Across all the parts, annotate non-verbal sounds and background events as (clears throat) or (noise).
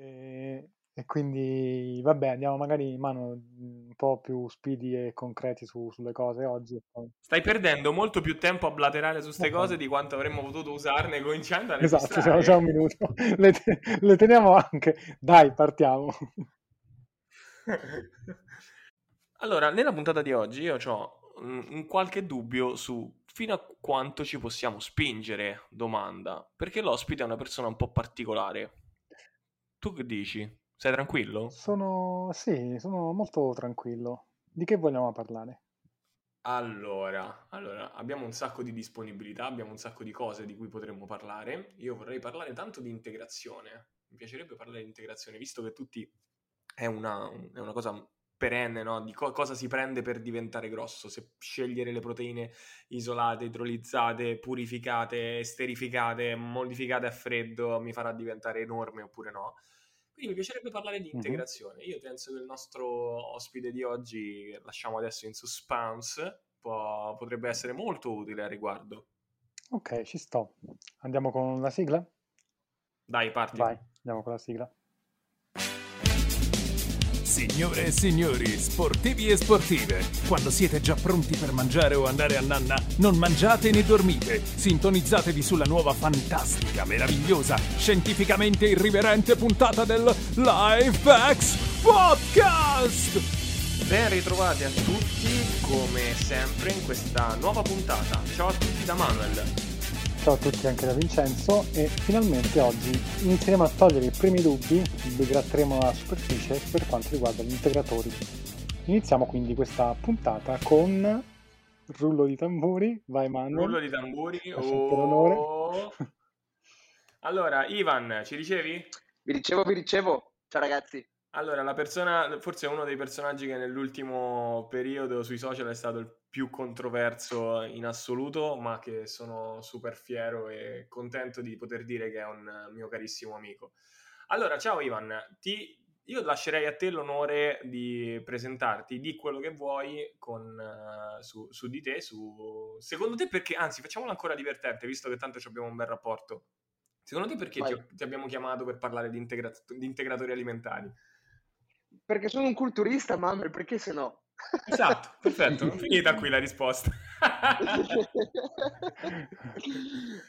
E, e quindi, vabbè, andiamo magari in mano un po' più speedy e concreti su, sulle cose oggi. Stai perdendo molto più tempo a blaterare su queste okay. cose di quanto avremmo potuto usarne cominciando a Esatto, siamo già un minuto. (laughs) Le, te- le teniamo anche. Dai, partiamo. (laughs) allora, nella puntata di oggi io ho un, un qualche dubbio su fino a quanto ci possiamo spingere, domanda, perché l'ospite è una persona un po' particolare. Tu che dici? Sei tranquillo? Sono, sì, sono molto tranquillo. Di che vogliamo parlare? Allora, allora, abbiamo un sacco di disponibilità, abbiamo un sacco di cose di cui potremmo parlare. Io vorrei parlare tanto di integrazione. Mi piacerebbe parlare di integrazione, visto che tutti è una, è una cosa perenne, no? Di co- cosa si prende per diventare grosso, se scegliere le proteine isolate, idrolizzate, purificate, esterificate, modificate a freddo mi farà diventare enorme oppure no. Quindi mi piacerebbe parlare di integrazione. Io penso che il nostro ospite di oggi, lasciamo adesso in suspense, può, potrebbe essere molto utile a riguardo. Ok, ci sto. Andiamo con la sigla? Dai, parti. Vai, andiamo con la sigla. Signore e signori, sportivi e sportive, quando siete già pronti per mangiare o andare a nanna, non mangiate né dormite. Sintonizzatevi sulla nuova fantastica, meravigliosa, scientificamente irriverente puntata del Lifehacks Podcast! Ben ritrovati a tutti, come sempre, in questa nuova puntata. Ciao a tutti da Manuel. Ciao a tutti anche da Vincenzo e finalmente oggi inizieremo a togliere i primi dubbi, li gratteremo la superficie per quanto riguarda gli integratori. Iniziamo quindi questa puntata con rullo di tamburi, vai Manuel. Rullo di tamburi, oh. Allora, Ivan, ci dicevi? Vi ricevo, vi ricevo. Ciao ragazzi. Allora, la persona, forse uno dei personaggi che nell'ultimo periodo sui social è stato il più controverso in assoluto, ma che sono super fiero e contento di poter dire che è un mio carissimo amico. Allora, ciao Ivan, ti, io lascerei a te l'onore di presentarti, di quello che vuoi con, uh, su, su, di te, su... secondo te perché, anzi facciamolo ancora divertente, visto che tanto abbiamo un bel rapporto. Secondo te perché ti, ti, abbiamo chiamato per parlare di, integra- di integratori alimentari? Perché sono un culturista, mamma, perché se no? Esatto, perfetto, non (laughs) finita qui la risposta.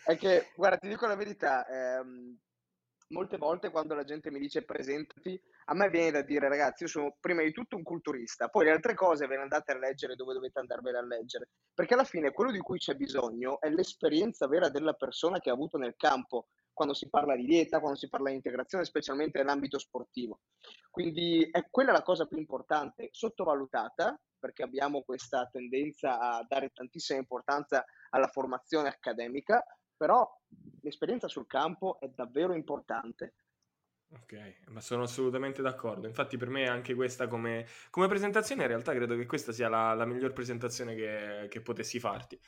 è che, guarda, ti dico la verità, ehm, molte volte quando la gente mi dice presentati, a me viene da dire ragazzi, io sono prima di tutto un culturista, poi le altre cose ve le andate a leggere dove dovete andarvene a leggere, perché alla fine quello di cui c'è bisogno è l'esperienza vera della persona che ha avuto nel campo, quando si parla di dieta, quando si parla di integrazione, specialmente nell'ambito sportivo. Quindi è quella la cosa più importante, sottovalutata, perché abbiamo questa tendenza a dare tantissima importanza alla formazione accademica, però l'esperienza sul campo è davvero importante. Ok, ma sono assolutamente d'accordo. Infatti, per me anche questa come, come presentazione, in realtà credo che questa sia la, la miglior presentazione che, che, potessi farti,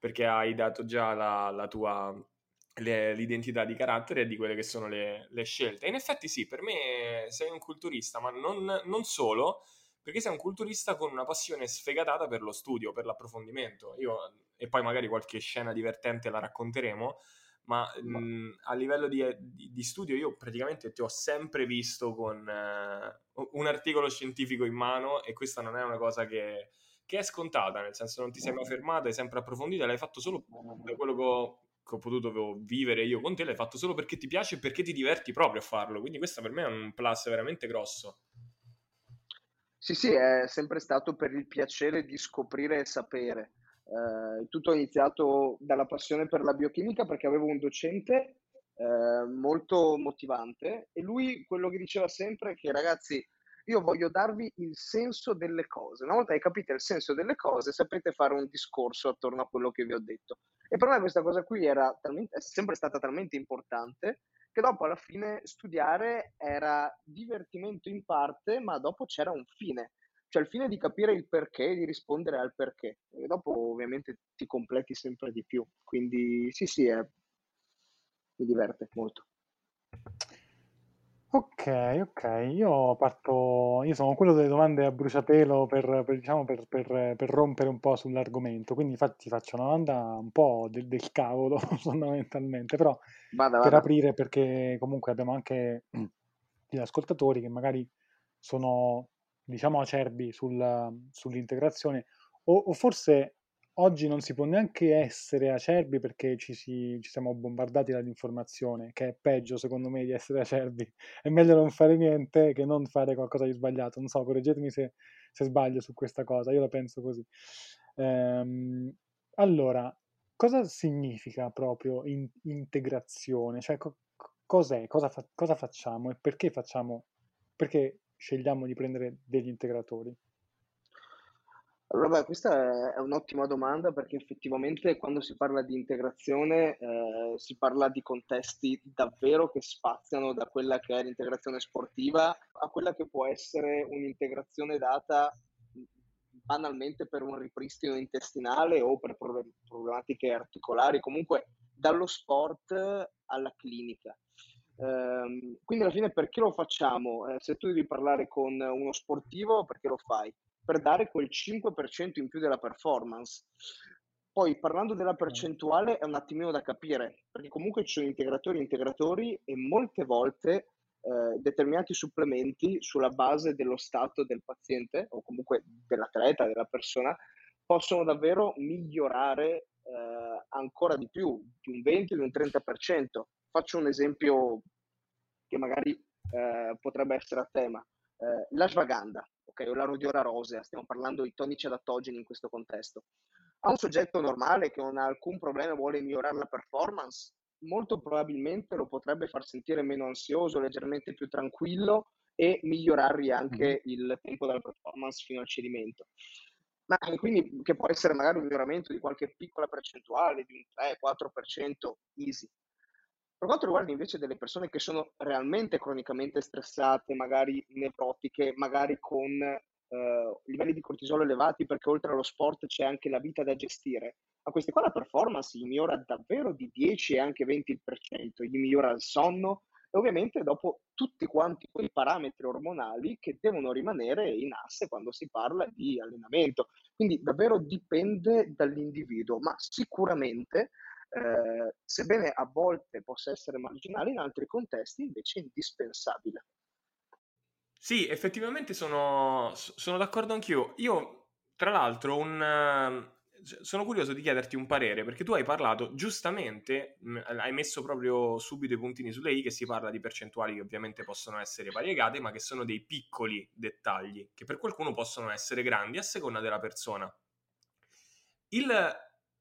perché hai dato già la, la tua le, l'identità di carattere e di quelle che sono le, le, scelte. in effetti sì, per me sei un culturista, ma non, non, solo, perché sei un culturista con una passione sfegatata per lo studio, per l'approfondimento. Io, e poi magari qualche scena divertente la racconteremo, ma mh, a livello di, di, di, studio io praticamente ti ho sempre visto con uh, un articolo scientifico in mano e questa non è una cosa che, che, è scontata, nel senso non ti sei mai fermato, hai sempre approfondito, l'hai fatto solo da quello che ho che ho potuto vivere io con te, l'hai fatto solo perché ti piace e perché ti diverti proprio a farlo. Quindi questo per me è un plus veramente grosso. Sì, sì, è sempre stato per il piacere di scoprire e sapere. Eh, tutto è iniziato dalla passione per la biochimica perché avevo un docente eh, molto motivante e lui quello che diceva sempre è che ragazzi io voglio darvi il senso delle cose. Una volta che capite il senso delle cose, sapete fare un discorso attorno a quello che vi ho detto. E per me questa cosa qui era talmente, è sempre stata talmente importante che dopo alla fine studiare era divertimento in parte, ma dopo c'era un fine. Cioè il fine di capire il perché, di rispondere al perché. E dopo ovviamente ti completi sempre di più. Quindi sì, sì, è... mi diverte molto. Ok, ok, io parto, io sono quello delle domande a bruciapelo per, per, diciamo, per, per- per rompere un po' sull'argomento, quindi infatti faccio una domanda un po' del, del cavolo (laughs) fondamentalmente, però Vada, per vada. aprire perché comunque abbiamo anche (clears throat) gli ascoltatori che magari sono, diciamo, acerbi sul, sull'integrazione o, o, forse oggi non si può neanche essere acerbi perché ci, si, ci siamo bombardati dall'informazione, che è peggio secondo me di essere acerbi. È meglio non fare niente che non fare qualcosa di sbagliato. Non so, correggetemi se, se sbaglio su questa cosa, io la penso così. Ehm, allora, cosa significa proprio in- integrazione? Cioè, co- cos'è? Cosa, fa- cosa facciamo e perché facciamo? Perché scegliamo di prendere degli integratori? Allora, beh, questa è un'ottima domanda perché effettivamente quando si parla di integrazione eh, si parla di contesti davvero che spaziano da quella che è l'integrazione sportiva a quella che può essere un'integrazione data banalmente per un ripristino intestinale o per problematiche articolari, comunque dallo sport alla clinica. Um, quindi alla fine perché lo facciamo? Eh, se tu devi parlare con uno sportivo, perché lo fai? Per dare quel 5% in più della performance. Poi parlando della percentuale è un attimino da capire, perché comunque ci sono integratori e integratori e molte volte eh, determinati supplementi sulla base dello stato del paziente o comunque dell'atleta, della persona, possono davvero migliorare eh, ancora di più, di un 20, di un 30%. Faccio un esempio che magari eh, potrebbe essere a tema. Eh, l'ashwagandha, ok, o la rhodiola rosea, stiamo parlando di tonici adattogeni in questo contesto. A un soggetto normale che non ha alcun problema e vuole migliorare la performance, molto probabilmente lo potrebbe far sentire meno ansioso, leggermente più tranquillo e migliorargli anche mm-hmm. il tempo della performance fino al cedimento. Ma quindi che può essere magari un miglioramento di qualche piccola percentuale, di un 3-4% easy. Per quanto riguarda invece delle persone che sono realmente cronicamente stressate, magari nevrotiche, magari con eh, livelli di cortisolo elevati, perché oltre allo sport c'è anche la vita da gestire, a questi qua la performance gli migliora davvero di 10 e anche 20%, gli migliora il sonno e ovviamente dopo tutti quanti quei parametri ormonali che devono rimanere in asse quando si parla di allenamento. Quindi davvero dipende dall'individuo, ma sicuramente, eh, sebbene a volte possa essere marginale, in altri contesti invece è indispensabile. Sì, effettivamente sono, sono d'accordo anch'io. Io, tra l'altro, un, sono curioso di chiederti un parere, perché tu hai parlato giustamente, hai messo proprio subito i puntini sulle i, che si parla di percentuali che ovviamente possono essere variegate, ma che sono dei piccoli dettagli, che per qualcuno possono essere grandi a seconda della persona. Il,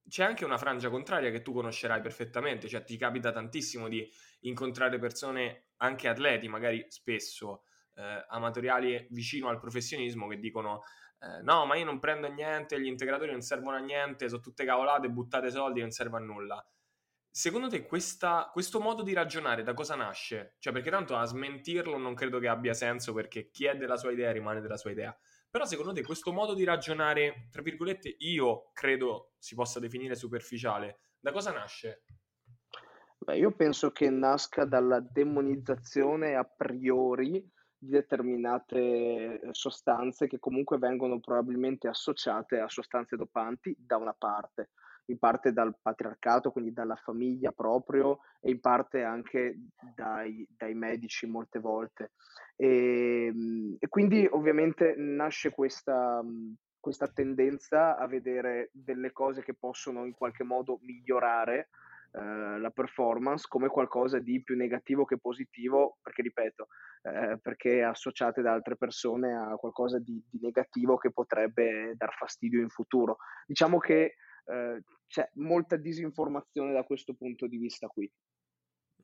c'è anche una frangia contraria che tu conoscerai perfettamente, cioè ti capita tantissimo di incontrare persone, anche atleti, magari spesso eh, amatoriali vicino al professionismo, che dicono eh, no, ma io non prendo niente, gli integratori non servono a niente, sono tutte cavolate, buttate soldi, non serve a nulla. Secondo te questa, questo modo di ragionare da cosa nasce? Cioè, perché tanto a smentirlo non credo che abbia senso perché chi è della sua idea rimane della sua idea. Però secondo te questo modo di ragionare, tra virgolette, io credo si possa definire superficiale, da cosa nasce? Beh, io penso che nasca dalla demonizzazione a priori di determinate sostanze che comunque vengono probabilmente associate a sostanze dopanti da una parte, in parte dal patriarcato, quindi dalla famiglia proprio e in parte anche dai, dai medici molte volte. E, ehm, e, quindi ovviamente nasce questa, questa tendenza a vedere delle cose che possono in qualche modo migliorare eh, la performance come qualcosa di più negativo che positivo, perché ripeto, eh, perché associate da altre persone a qualcosa di, di, negativo che potrebbe dar fastidio in futuro. Diciamo che eh, c'è molta disinformazione da questo punto di vista qui.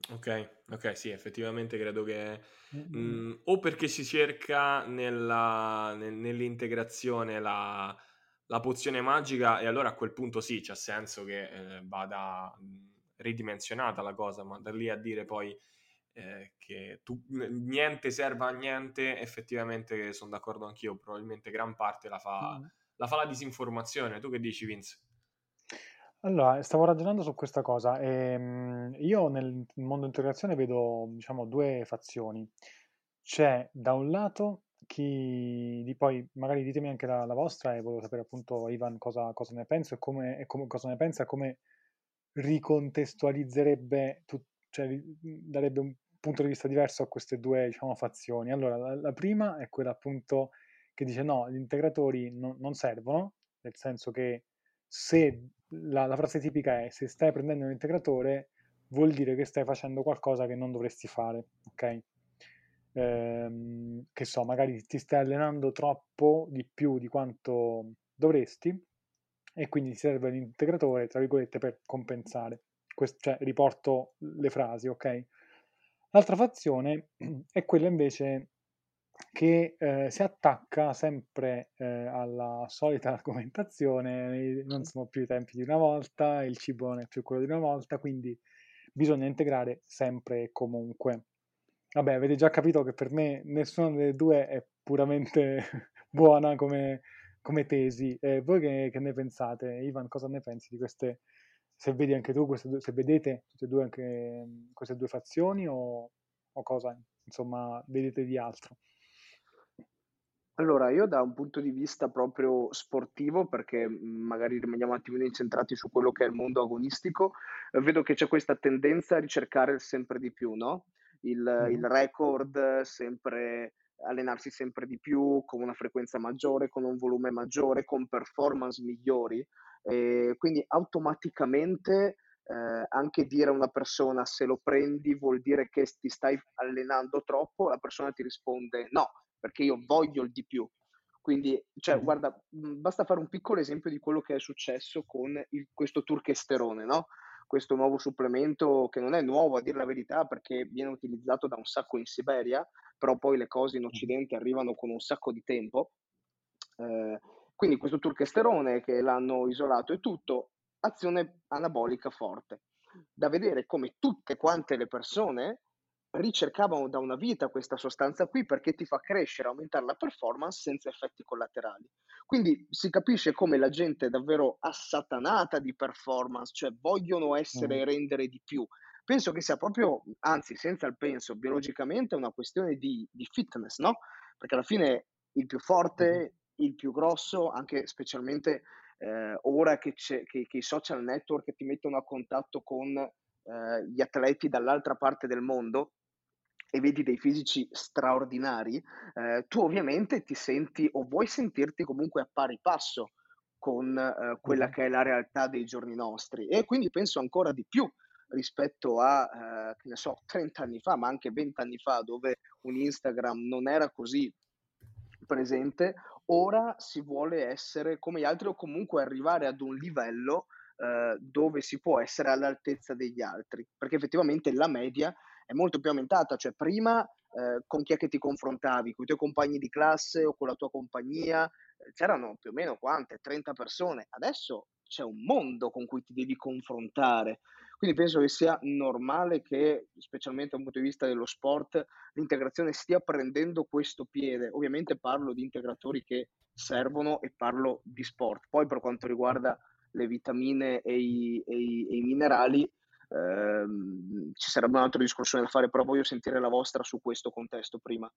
Ok, ok, sì, effettivamente credo che mh, mm, o perché si cerca nella, nel, nell'integrazione la, la, pozione magica e allora a quel punto sì, c'ha senso che eh, vada mh, ridimensionata la cosa, ma da lì a dire poi eh, che tu, niente serva a niente, effettivamente sono d'accordo anch'io, probabilmente gran parte la fa, mm. la, fa la disinformazione. Tu che dici Vince? Allora, stavo ragionando su questa cosa ehm, io nel mondo integrazione vedo, diciamo, due fazioni. C'è da un lato chi, di poi magari ditemi anche la, la vostra e volevo sapere appunto Ivan cosa, cosa ne pensa e come, e come, cosa ne pensa come ricontestualizzerebbe, tu, cioè darebbe un punto di vista diverso a queste due diciamo, fazioni. Allora, la, la, prima è quella appunto che dice no, gli integratori no, non servono, nel senso che se la, la, frase tipica è se stai prendendo un integratore vuol dire che stai facendo qualcosa che non dovresti fare, ok? Ehm, che so, magari ti stai allenando troppo di più di quanto dovresti e quindi ti serve un integratore, tra virgolette, per compensare. Questo, cioè, riporto le frasi, ok? L'altra fazione (clears throat) è quella invece che eh, si attacca sempre eh, alla solita (laughs) argomentazione, non sono più i tempi di una volta, il cibo non è più quello di una volta, quindi bisogna integrare sempre e comunque. Vabbè, avete già capito che per me nessuna delle due è puramente (laughs) buona come, come tesi. Eh, voi che, che, ne pensate? Ivan, cosa ne pensi di queste, se vedi anche tu, queste due, se vedete tutte e due anche queste due fazioni o, o cosa, insomma, vedete di altro? Allora, io da un punto di vista proprio sportivo, perché magari rimaniamo un attimino incentrati su quello che è il mondo agonistico, vedo che c'è questa tendenza a ricercare sempre di più, no? Il, mm. il record, sempre allenarsi sempre di più, con una frequenza maggiore, con un volume maggiore, con performance migliori. E quindi automaticamente eh, anche dire a una persona se lo prendi vuol dire che ti stai allenando troppo, la persona ti risponde no, perché io voglio il di più. Quindi, cioè, guarda, basta fare un piccolo esempio di quello che è successo con il, questo turchesterone, no? Questo nuovo supplemento che non è nuovo a dire la verità perché viene utilizzato da un sacco in Siberia, però poi le cose in Occidente arrivano con un sacco di tempo. Eh, quindi questo turchesterone che l'hanno isolato e tutto, azione anabolica forte. Da vedere come tutte quante le persone ricercavano da una vita questa sostanza qui perché ti fa crescere, aumentare la performance senza effetti collaterali. Quindi si capisce come la gente è davvero assatanata di performance, cioè vogliono essere e rendere di più. Penso che sia proprio, anzi senza il penso, biologicamente una questione di, di fitness, no? Perché alla fine il più forte, il più grosso, anche specialmente eh, ora che, che, che, i social network ti mettono a contatto con eh, gli atleti dall'altra parte del mondo, e vedi dei fisici straordinari, eh, tu ovviamente ti senti o vuoi sentirti comunque a pari passo con eh, quella che è la realtà dei giorni nostri. E quindi penso ancora di più rispetto a, eh, che ne so, 30 anni fa, ma anche 20 anni fa, dove un Instagram non era così presente, ora si vuole essere come gli altri o comunque arrivare ad un livello eh, dove si può essere all'altezza degli altri, perché effettivamente la media è molto più aumentata, cioè prima eh, con chi è che ti confrontavi, con i tuoi compagni di classe o con la tua compagnia, eh, c'erano più o meno quante, 30 persone, adesso c'è un mondo con cui ti devi confrontare. Quindi penso che sia normale che, specialmente dal punto di vista dello sport, l'integrazione stia prendendo questo piede. Ovviamente parlo di integratori che servono e parlo di sport. Poi per quanto riguarda le vitamine e i, e i, e i minerali, ehm, ci sarebbe un'altra discussione da fare, però voglio sentire la vostra su questo contesto prima.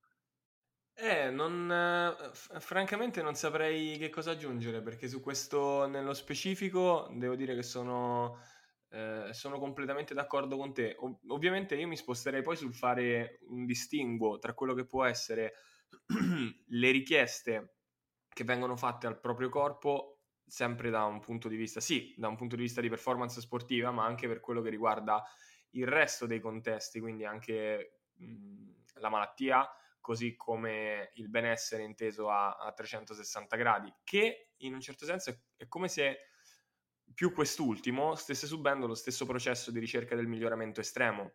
Eh, non, eh, francamente non saprei che cosa aggiungere perché su questo nello specifico devo dire che sono, eh, sono completamente d'accordo con te. Ov- ovviamente io mi sposterei poi sul fare un distinguo tra quello che può essere (clears throat) le richieste che vengono fatte al proprio corpo sempre da un punto di vista, sì, da un punto di vista di performance sportiva, ma anche per quello che riguarda il resto dei contesti, quindi anche mh, la malattia, così come il benessere inteso a, a 360 gradi, che in un certo senso è, è come se più quest'ultimo stesse subendo lo stesso processo di ricerca del miglioramento estremo.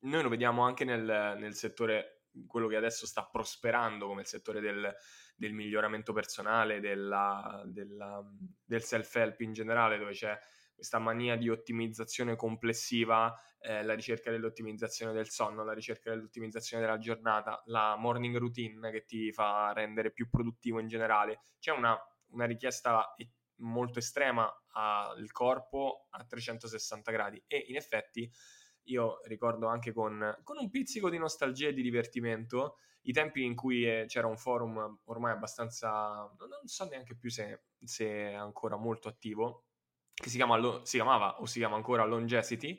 Noi lo vediamo anche nel, nel settore, quello che adesso sta prosperando come il settore del, del miglioramento personale, della, della, del self-help in generale, dove c'è questa mania di ottimizzazione complessiva, eh, la ricerca dell'ottimizzazione del sonno, la ricerca dell'ottimizzazione della giornata, la morning routine che ti fa rendere più produttivo in generale. C'è una, una richiesta molto estrema al corpo a 360 gradi e in effetti io ricordo anche con, con un pizzico di nostalgia e di divertimento i tempi in cui eh, c'era un forum ormai abbastanza, non so neanche più se, se è ancora molto attivo, che si, chiama, si chiamava o si chiama ancora Longevity,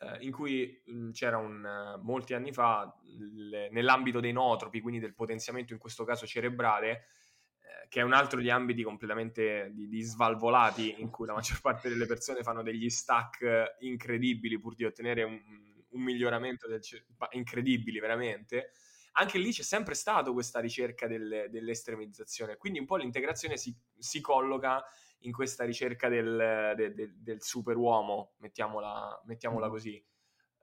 eh, in cui c'era un, molti anni fa, le, nell'ambito dei nootropi, quindi del potenziamento in questo caso cerebrale, eh, che è un altro degli ambiti completamente di, di, svalvolati in cui la maggior parte delle persone fanno degli stack incredibili pur di ottenere un, un miglioramento del incredibili veramente. Anche lì c'è sempre stata questa ricerca del, dell'estremizzazione, quindi un po' l'integrazione si, si colloca in questa ricerca del, del, del, del superuomo, mettiamola, mettiamola mm. così,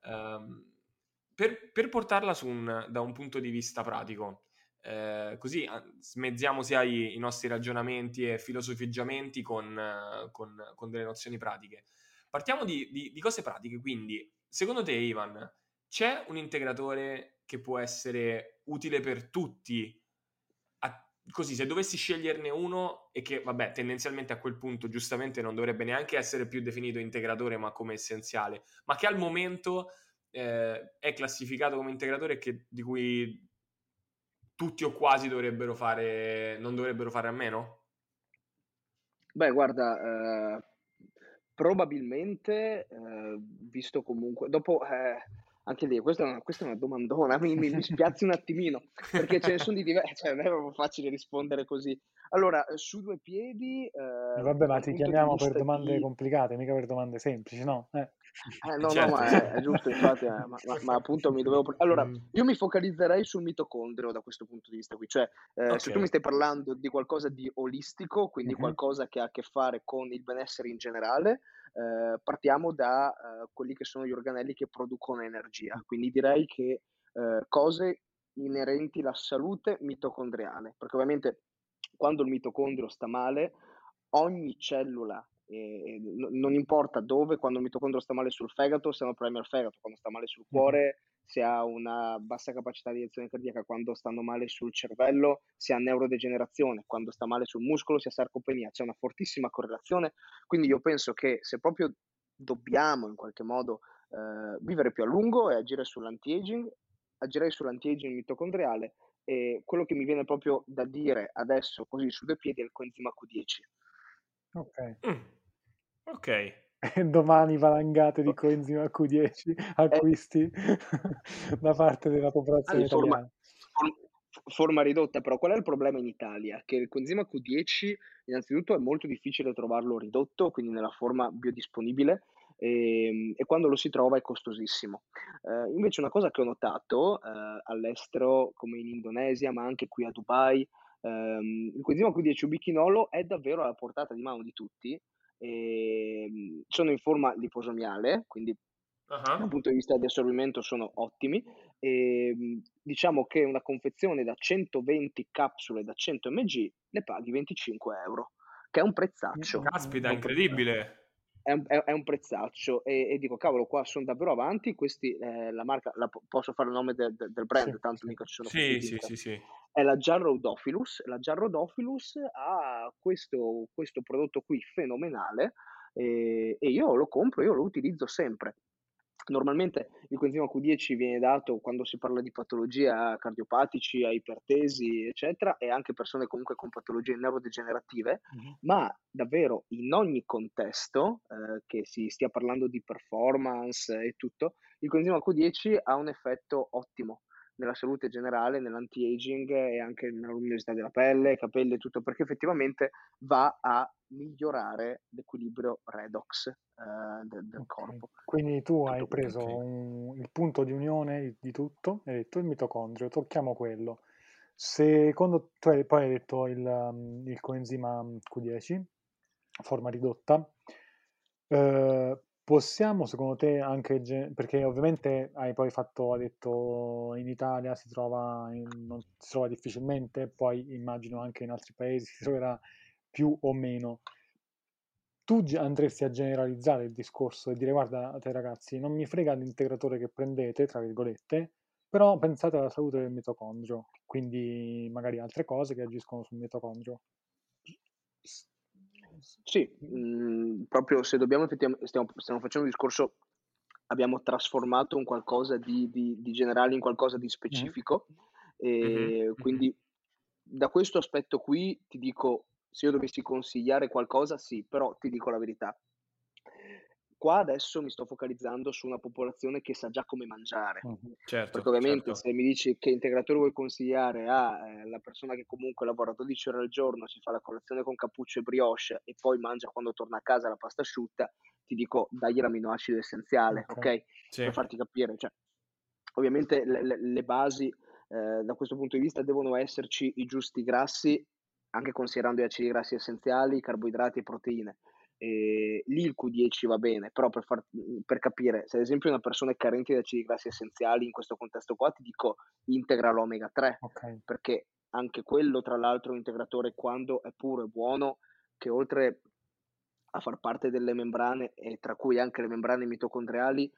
um, per, per, portarla un, da un punto di vista pratico. Eh, così smezziamo sia i, i, nostri ragionamenti e filosofeggiamenti con, con, con delle nozioni pratiche. Partiamo di, di, di, cose pratiche, quindi secondo te Ivan c'è un integratore che può essere utile per tutti così, se dovessi sceglierne uno e che, vabbè, tendenzialmente a quel punto giustamente non dovrebbe neanche essere più definito integratore, ma come essenziale, ma che al momento eh, è classificato come integratore che, di cui tutti o quasi dovrebbero fare, non dovrebbero fare a meno? Beh, guarda, eh, probabilmente, eh, visto comunque, dopo... Eh, anche lì, questa è una, questa è una domandona, mi, mi, mi spiazzi un attimino, perché ce ne sono di diversi, cioè non è proprio facile rispondere così. Allora, su due piedi... Eh, vabbè, ma ti chiamiamo per domande di... complicate, mica per domande semplici, no? Eh. Eh, (laughs) no, certo. no, ma è, è, giusto, infatti, eh, ma, ma, ma, appunto mi dovevo... Allora, mm. io mi focalizzerei sul mitocondrio da questo punto di vista qui, cioè eh, okay. se tu mi stai parlando di qualcosa di olistico, quindi mm-hmm. qualcosa che ha a che fare con il benessere in generale, eh, partiamo da eh, quelli che sono gli organelli che producono energia. Quindi direi che eh, cose inerenti alla salute mitocondriale, perché ovviamente quando il mitocondrio sta male, ogni cellula e non importa dove, quando il mitocondrio sta male sul fegato, se hanno problemi al fegato, quando sta male sul cuore, se ha una bassa capacità di azione cardiaca, quando stanno male sul cervello, se ha neurodegenerazione, quando sta male sul muscolo, se ha sarcopenia, c'è una fortissima correlazione. Quindi io penso che se proprio dobbiamo in qualche modo eh, vivere più a lungo e agire sull'anti-aging, agirei sull'anti-aging mitocondriale e quello che mi viene proprio da dire adesso, così su due piedi, è il coenzima Q10. Ok. Mm. Ok. (laughs) domani valangate di coenzima Q10 (laughs) acquisti (laughs) da parte della popolazione forma, italiana. Forma ridotta, però qual è il problema in Italia? Che il coenzima Q10 innanzitutto è molto difficile trovarlo ridotto, quindi nella forma biodisponibile, e, ehm, e quando lo si trova è costosissimo. Eh, invece una cosa che ho notato eh, all'estero, come in Indonesia, ma anche qui a Dubai, ehm, il coenzima Q10 ubichinolo è davvero alla portata di mano di tutti, e, ehm, sono in forma liposomiale, quindi uh-huh. dal punto di vista di assorbimento sono ottimi. E, ehm, diciamo che una confezione da 120 capsule da 100 mg ne paghi 25 euro, che è un prezzaccio. Caspita, incredibile! È un, è, un, prezzaccio e, e, dico cavolo qua sono davvero avanti questi eh, la marca la, posso fare il nome de, de, del brand sì, tanto mica ci sono sì sì, sì sì è la Jarrodophilus. La Jarrodophilus ha questo, questo prodotto qui fenomenale e, e io lo compro, io lo utilizzo sempre. Normalmente il coenzima Q10 viene dato quando si parla di patologie a cardiopatici, a ipertesi, eccetera, e anche persone comunque con patologie neurodegenerative, uh-huh. ma davvero in ogni contesto, eh, che si stia parlando di performance e tutto, il coenzima Q10 ha un effetto ottimo nella salute generale, nell'anti-aging e anche nella luminosità della pelle, capelli e tutto, perché effettivamente va a migliorare l'equilibrio redox eh, del, del okay. corpo. Quindi tu tutto hai preso un, il punto di unione di tutto, hai detto il mitocondrio, tocchiamo quello. Secondo tu hai, poi hai detto il, il coenzima Q10, forma ridotta, eh, Possiamo secondo te anche, perché ovviamente hai poi fatto, hai detto in Italia si trova, in, non si trova difficilmente, poi immagino anche in altri paesi si troverà più o meno. Tu andresti a generalizzare il discorso e dire guarda te ragazzi, non mi frega l'integratore che prendete, tra virgolette, però pensate alla salute del mitocondrio, quindi magari altre cose che agiscono sul mitocondrio. Sì, mh, proprio se dobbiamo effettivamente, stiamo, stiamo facendo un discorso, abbiamo trasformato un qualcosa di, di, di generale in qualcosa di specifico, e mm-hmm. quindi da questo aspetto qui ti dico, se io dovessi consigliare qualcosa, sì, però ti dico la verità. Qua adesso mi sto focalizzando su una popolazione che sa già come mangiare. Mm-hmm. Certo, Perché ovviamente certo. se mi dici che integratore vuoi consigliare alla eh, persona che comunque lavora 12 ore al giorno, si fa la colazione con cappuccio e brioche e poi mangia quando torna a casa la pasta asciutta, ti dico dagli l'aminoacido essenziale, ok? okay? Sì. Per farti capire, cioè, ovviamente le, le, le basi eh, da questo punto di vista devono esserci i giusti grassi, anche considerando gli acidi grassi essenziali, carboidrati e proteine eh, lì il Q10 va bene, però per, far, per, capire, se ad esempio una persona è carente di acidi grassi essenziali in questo contesto qua, ti dico integra l'omega 3, okay. perché anche quello tra l'altro è un integratore quando è puro e buono, che oltre a far parte delle membrane, e tra cui anche le membrane mitocondriali,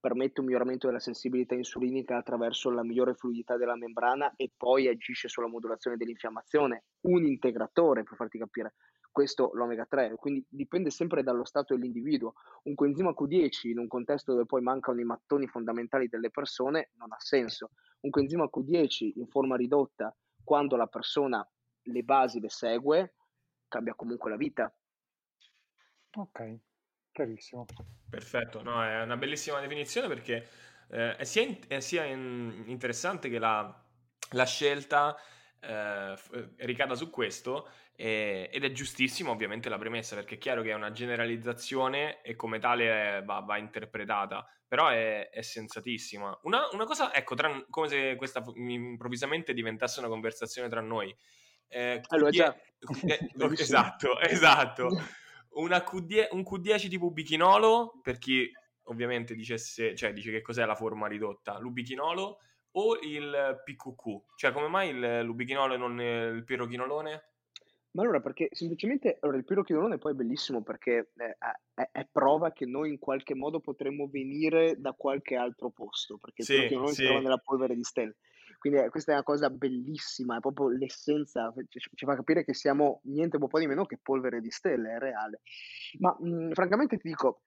permette un miglioramento della sensibilità insulinica attraverso la migliore fluidità della membrana e poi agisce sulla modulazione dell'infiammazione. Un integratore, per farti capire, questo l'omega 3, quindi dipende sempre dallo stato dell'individuo. Un coenzima Q10 in un contesto dove poi mancano i mattoni fondamentali delle persone non ha senso. Un coenzima Q10 in forma ridotta, quando la persona le basi le segue, cambia comunque la vita. Ok, chiarissimo. Perfetto, no, è una bellissima definizione perché eh, è sia, in, è sia in, interessante che la, la scelta eh, ricada su questo eh, ed è giustissimo ovviamente la premessa perché è chiaro che è una generalizzazione e come tale va, va interpretata, però è, è sensatissima. Una, una, cosa, ecco, tra, come se questa improvvisamente diventasse una conversazione tra noi. Eh, allora, già. (laughs) Eh, (laughs) esatto, esatto. Q10, un Q10 tipo bichinolo, per chi ovviamente dicesse, cioè dice che cos'è la forma ridotta, l'ubichinolo o il PQQ? Cioè come mai il, l'ubichinolo e non il pirochinolone? Ma allora, perché semplicemente allora, il pirochinolone poi è bellissimo perché è, è, è, prova che noi in qualche modo potremmo venire da qualche altro posto, perché sì, il pirochinolone sì. si trova nella polvere di stelle. Quindi eh, questa è una cosa bellissima, è proprio l'essenza, ci, ci fa capire che siamo niente un po' di meno che polvere di stelle, è reale. Ma mh, francamente ti dico,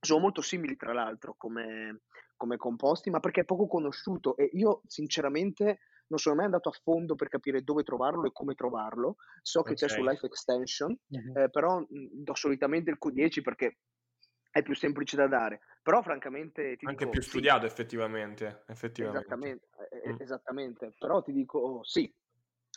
sono molto simili tra l'altro come, come composti, ma perché è poco conosciuto e io sinceramente non sono mai andato a fondo per capire dove trovarlo e come trovarlo. So che okay. c'è su Life Extension, uh-huh. eh, però mh, do solitamente il Q10 perché è più semplice da dare. Però francamente... Ti Anche dico, più studiato sì. effettivamente, effettivamente. Esattamente, mm. esattamente. Però ti dico sì,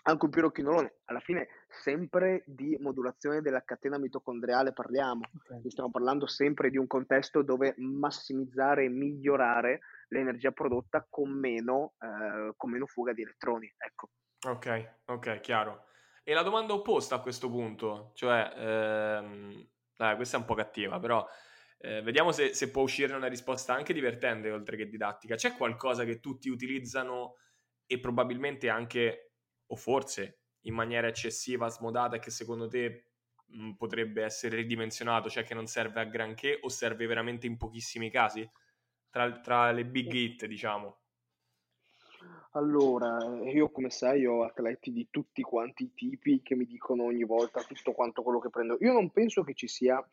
anche un pirochinolone, alla fine sempre di modulazione della catena mitocondriale parliamo, okay. stiamo parlando sempre di un contesto dove massimizzare e migliorare l'energia prodotta con meno, eh, con meno fuga di elettroni. Ecco. Ok, ok, chiaro. E la domanda opposta a questo punto, cioè, ehm, dai, questa è un po' cattiva, però eh, vediamo se, se può uscire una risposta anche divertente oltre che didattica. C'è qualcosa che tutti utilizzano e probabilmente anche, o forse in maniera eccessiva, smodata, che secondo te mh, potrebbe essere ridimensionato, cioè che non serve a granché o serve veramente in pochissimi casi? Tra, tra le big hit, diciamo. Allora, io come sai ho atleti di tutti quanti i tipi che mi dicono ogni volta tutto quanto quello che prendo. Io non penso che ci sia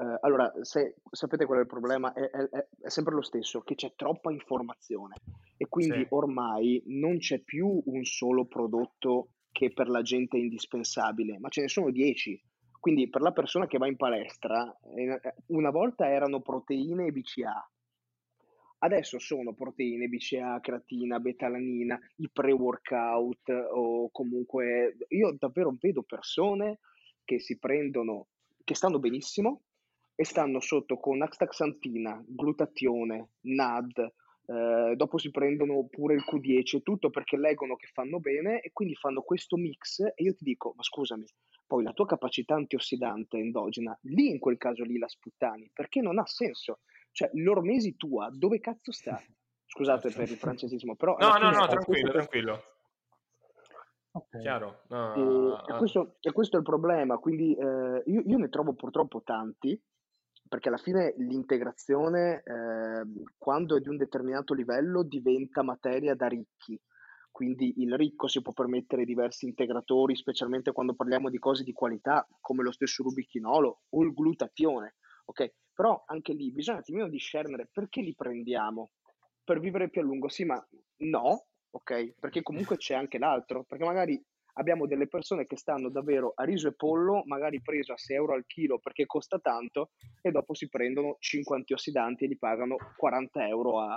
eh, allora, se, sapete qual è il problema? È, è, è, sempre lo stesso, che c'è troppa informazione e quindi Sì. ormai non c'è più un solo prodotto che per la gente è indispensabile, ma ce ne sono 10. Quindi per la persona che va in palestra, eh, una volta erano proteine e BCA, adesso sono proteine, BCA, creatina, betalanina, i pre-workout o comunque io davvero vedo persone che si prendono, che stanno benissimo, e stanno sotto con astaxantina, glutatione, NAD, eh, dopo si prendono pure il Q10 e tutto perché leggono che fanno bene e quindi fanno questo mix e io ti dico, ma scusami, poi la tua capacità antiossidante endogena, lì in quel caso lì la sputtani, perché non ha senso. Cioè, l'ormesi tua, dove cazzo sta? (laughs) Scusate per il francesismo, però... No, no, no, tranquillo, tranquillo. Okay. Chiaro. No, e, e, questo, e, questo, è il problema, quindi eh, io, io, ne trovo purtroppo tanti perché alla fine l'integrazione, eh, quando è di un determinato livello, diventa materia da ricchi. Quindi il ricco si può permettere diversi integratori, specialmente quando parliamo di cose di qualità, come lo stesso rubichinolo o il glutatione. Ok, però anche lì bisogna un attimino discernere perché li prendiamo per vivere più a lungo. Sì, ma no, ok, perché comunque c'è anche l'altro, perché magari abbiamo delle persone che stanno davvero a riso e pollo, magari preso a 6 euro al chilo perché costa tanto, e dopo si prendono 5 antiossidanti e li pagano 40 euro a,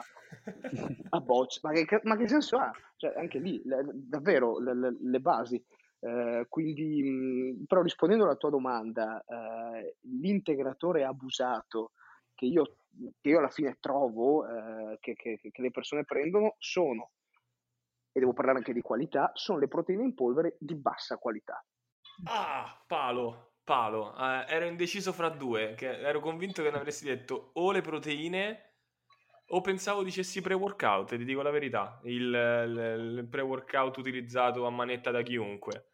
a (laughs) boccia. Ma che, ma che senso ha? Cioè, anche lì, le, davvero, le, le, le basi. Eh, quindi, mh, però rispondendo alla tua domanda, eh, l'integratore abusato che io, che io alla fine trovo eh, che, che, che le persone prendono sono e devo parlare anche di qualità, sono le proteine in polvere di bassa qualità. Ah, palo, palo. Eh, ero indeciso fra due, ero convinto che ne avresti detto o le proteine o pensavo dicessi pre-workout, ti dico la verità, il, il, il pre-workout utilizzato a manetta da chiunque.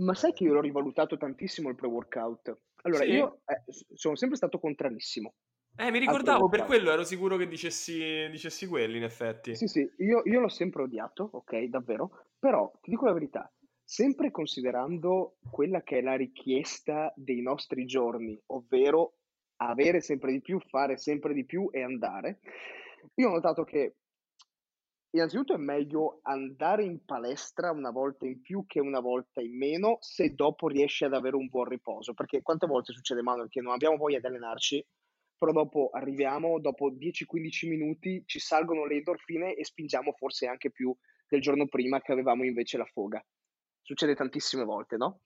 Ma sai che io l'ho rivalutato tantissimo il pre-workout? Allora, sì. io eh, sono sempre stato contrarissimo. Eh, mi ricordavo, per quello ero sicuro che dicessi, dicessi quelli, in effetti. Sì, sì, io, io l'ho sempre odiato, ok, davvero, però ti dico la verità, sempre considerando quella che è la richiesta dei nostri giorni, ovvero avere sempre di più, fare sempre di più e andare, io ho notato che innanzitutto è meglio andare in palestra una volta in più che una volta in meno se dopo riesci ad avere un buon riposo, perché quante volte succede, Manuel, che non abbiamo voglia di allenarci però dopo arriviamo, dopo 10-15 minuti ci salgono le endorfine e spingiamo forse anche più del giorno prima che avevamo invece la foga. Succede tantissime volte, no?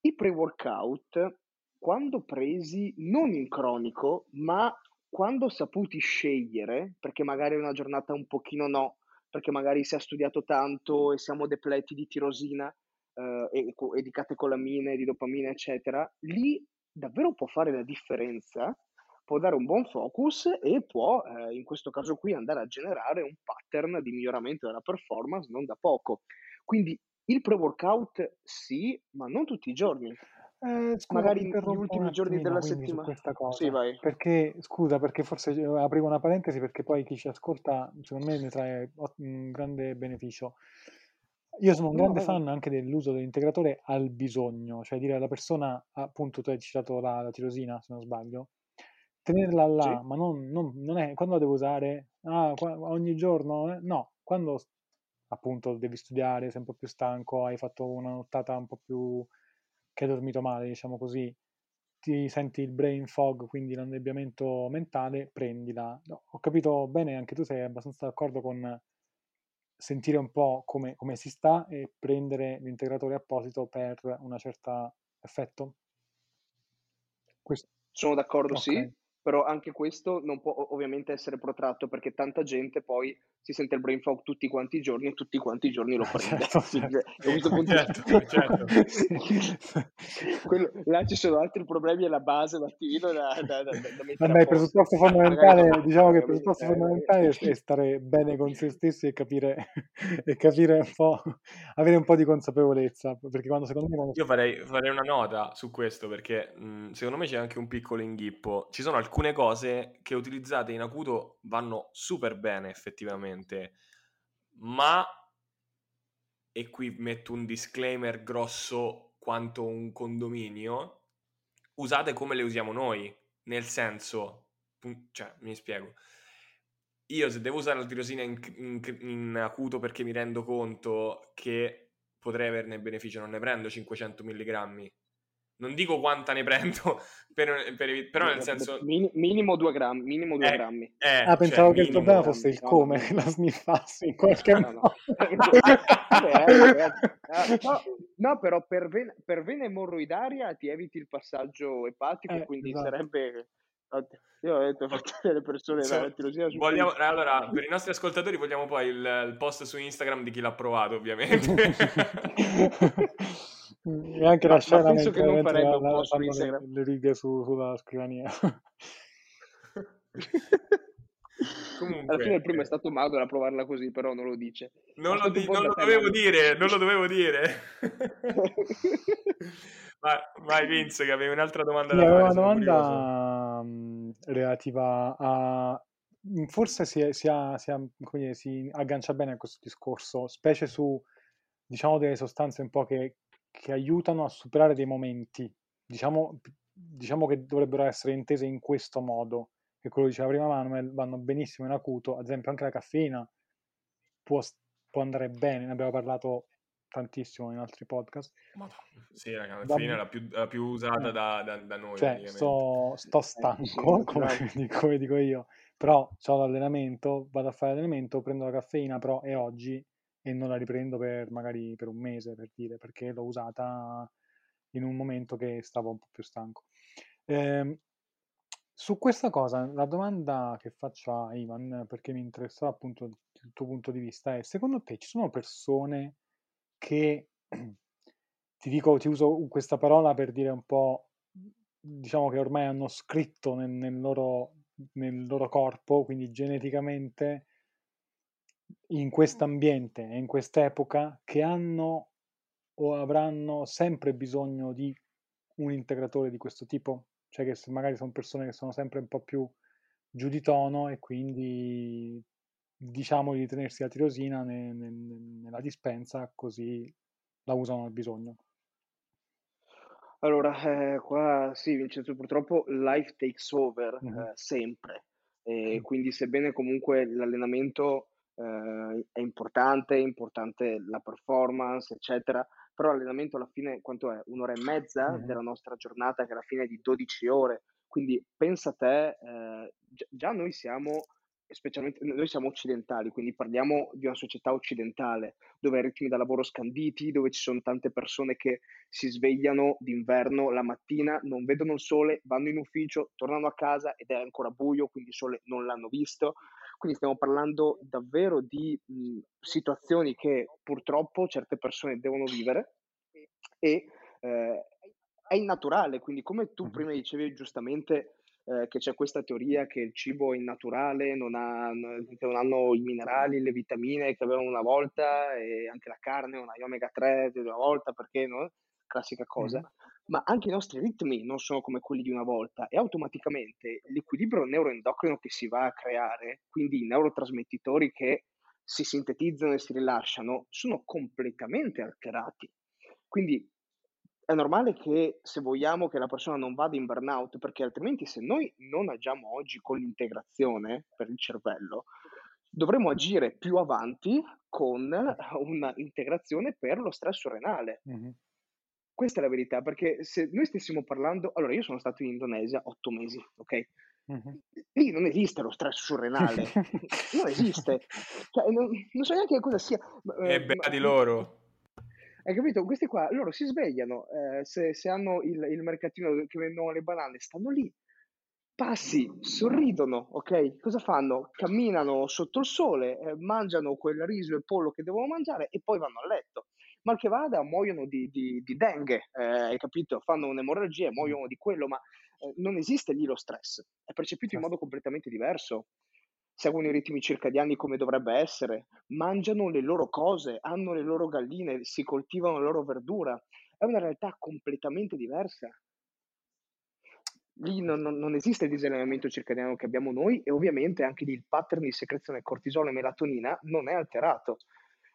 I pre-workout, quando presi non in cronico, ma quando saputi scegliere, perché magari è una giornata un pochino no, perché magari si è studiato tanto e siamo depleti di tirosina eh, e, e di catecolamine, di dopamina, eccetera, lì davvero può fare la differenza può dare un buon focus e può, eh, in questo caso qui, andare a generare un pattern di miglioramento della performance non da poco. Quindi il pre-workout sì, ma non tutti i giorni. Eh, scusa, Magari negli ultimi giorni della settimana. Questa cosa. Sì, vai. Perché, scusa, perché forse eh, aprivo una parentesi perché poi chi ci ascolta, secondo me, ne trae un grande beneficio. Io sono un grande no, fan anche dell'uso dell'integratore al bisogno, cioè dire alla persona, appunto tu hai citato la, la tirosina, se non sbaglio, Tenerla là, Sì. ma non non non è quando la devo usare? Ah, qua ogni giorno? Eh? No, quando appunto devi studiare, sei un po' più stanco, hai fatto una nottata un po' più che hai dormito male, diciamo così, ti senti il brain fog, quindi l'annebbiamento mentale, prendila. No, ho capito bene, anche tu sei abbastanza d'accordo con sentire un po' come come si sta e prendere l'integratore apposito per una certa effetto? Ques Sono d'accordo, sì però anche questo non può ovviamente essere protratto perché tanta gente poi si sente il brain fog tutti quanti i giorni e tutti quanti i giorni lo (laughs) prende. Certo, certo. punto (laughs) certo, certo. (laughs) Quello, là ci sono altri problemi alla base, un attimino da, da, da, da Vabbè, il presupposto fondamentale, diciamo che il presupposto fondamentale è stare bene con se stessi e capire, e capire un po', avere un po' di consapevolezza, perché quando secondo me... Quando... Io farei, farei, una nota su questo perché mh, secondo me c'è anche un piccolo inghippo. Ci sono alcune cose che utilizzate in acuto vanno super bene effettivamente, ma, e qui metto un disclaimer grosso quanto un condominio, usate come le usiamo noi, nel senso, cioè, mi spiego. Io se devo usare la tirosina in, in, in acuto perché mi rendo conto che potrei averne beneficio, non ne prendo 500 mg, non dico quanta ne prendo, (laughs) per, per, però nel senso... Min, minimo due grammi. Minimo due eh, grammi. Eh, ah, pensavo cioè, che il problema fosse il come no. (laughs) la sniffassi in qualche no, modo. (laughs) No, no, però per vena, per vena emorroidaria ti eviti il passaggio epatico, eh, quindi esatto. sarebbe... Io ho detto fate le persone so, vogliamo, allora per i nostri ascoltatori vogliamo poi il, il post su Instagram di chi l'ha provato ovviamente e anche la scena penso che non farebbe un po' su Instagram le, le righe su, sulla scrivania. Comunque, (laughs) alla fine il primo è stato Mado a provarla così però non lo dice. Non, lo, di, non lo, dovevo dire non lo dovevo dire. Vai, vai Vince che avevi un'altra domanda sì, da fare una domanda mm, relativa a forse si, si, ha, si, ha, dire, si aggancia bene a questo discorso specie su diciamo delle sostanze un po' che che aiutano a superare dei momenti, diciamo, diciamo che dovrebbero essere intese in questo modo, che quello diceva prima Manuel, vanno benissimo in acuto, ad esempio anche la caffeina può, può andare bene, ne abbiamo parlato tantissimo in altri podcast. Sì, raga, alla fine è la più, la più usata eh. da, da, da noi. Cioè, sto, sto Eh, stanco, come, (laughs) come dico io, però ho l'allenamento, vado a fare allenamento, prendo la caffeina, però è oggi e non la riprendo per magari per un mese, per dire, perché l'ho usata in un momento che stavo un po' più stanco. Eh, su questa cosa, la domanda che faccio a Ivan, perché mi interessava appunto il tuo punto di vista, è secondo te ci sono persone che, (clears throat) ti dico, ti uso questa parola per dire un po', diciamo che ormai hanno scritto nel, nel loro, nel loro corpo, quindi geneticamente, in questo ambiente e in quest'epoca, che hanno o avranno sempre bisogno di un integratore di questo tipo? Cioè che magari sono persone che sono sempre un po' più giù di tono e quindi diciamo di tenersi la tirosina ne, ne, nella dispensa così la usano al bisogno. Allora, eh, qua sì, Vincenzo, purtroppo life takes over Mhm. eh, sempre. E quindi sebbene comunque l'allenamento eh, è importante, è importante la performance, eccetera, però l'allenamento alla fine quanto è? Un'ora e mezza Mhm. della nostra giornata, che alla fine è di 12 ore. Quindi pensa a te, eh, gi- già noi siamo, specialmente noi siamo occidentali, quindi parliamo di una società occidentale, dove hai ritmi da lavoro scanditi, dove ci sono tante persone che si svegliano d'inverno la mattina, non vedono il sole, vanno in ufficio, tornano a casa ed è ancora buio, quindi il sole non l'hanno visto. Quindi stiamo parlando davvero di mh, situazioni che purtroppo certe persone devono vivere e eh, è innaturale, quindi come tu prima dicevi giustamente eh, che c'è questa teoria che il cibo è innaturale, non, ha, che non hanno i minerali, le vitamine che avevano una volta e anche la carne non ha gli omega 3 di una volta perché no? classica cosa, Mhm. ma anche i nostri ritmi non sono come quelli di una volta e automaticamente l'equilibrio neuroendocrino che si va a creare, quindi i neurotrasmettitori che si sintetizzano e si rilasciano, sono completamente alterati. Quindi è normale che se vogliamo che la persona non vada in burnout, perché altrimenti se noi non agiamo oggi con l'integrazione per il cervello, dovremo agire più avanti con una integrazione per lo stress renale. Mhm. Questa è la verità, perché se noi stessimo parlando... Allora, io sono stato in Indonesia otto mesi, ok? Mhm. Lì non esiste lo stress surrenale, (laughs) non esiste. Cioè, non, non so neanche cosa sia. E eh, beati ma- loro. Hai capito? Questi qua, loro si svegliano, eh, se, se hanno il, il mercatino che vendono le banane, stanno lì, passi, sorridono, ok? Cosa fanno? Camminano sotto il sole, eh, mangiano quel riso e pollo che devono mangiare e poi vanno a letto. Mal che vada, muoiono di, di, di dengue, eh, hai capito? Fanno un'emorragia muoiono di quello, ma eh, non esiste lì lo stress, è percepito in Certo. modo completamente diverso. Seguono i ritmi circadiani come dovrebbe essere, mangiano le loro cose, hanno le loro galline, si coltivano la loro verdura. È una realtà completamente diversa. Lì non, non- non esiste il disallineamento circadiano che abbiamo noi e ovviamente anche lì il pattern di secrezione cortisolo e melatonina non è alterato,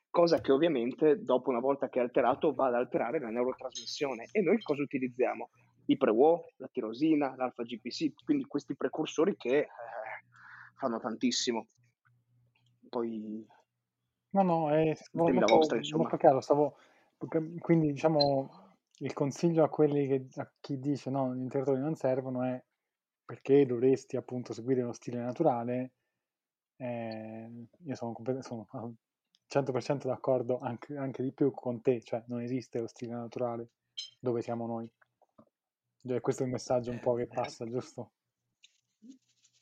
cosa che ovviamente dopo una volta che è alterato va ad alterare la neurotrasmissione. E noi cosa utilizziamo? I pre-WO, la tirosina, l'alfa-GPC, quindi questi precursori che eh, fanno tantissimo. Poi No, no, è molto, vostra, molto chiaro. Stavo, quindi diciamo il consiglio a quelli che a chi dice no, gli integratori non servono è perché dovresti appunto seguire uno stile naturale. Eh, io sono, sono al 100% d'accordo, anche, anche di più con te, cioè non esiste lo stile naturale dove siamo noi. Cioè, questo è il messaggio un po' che passa, giusto?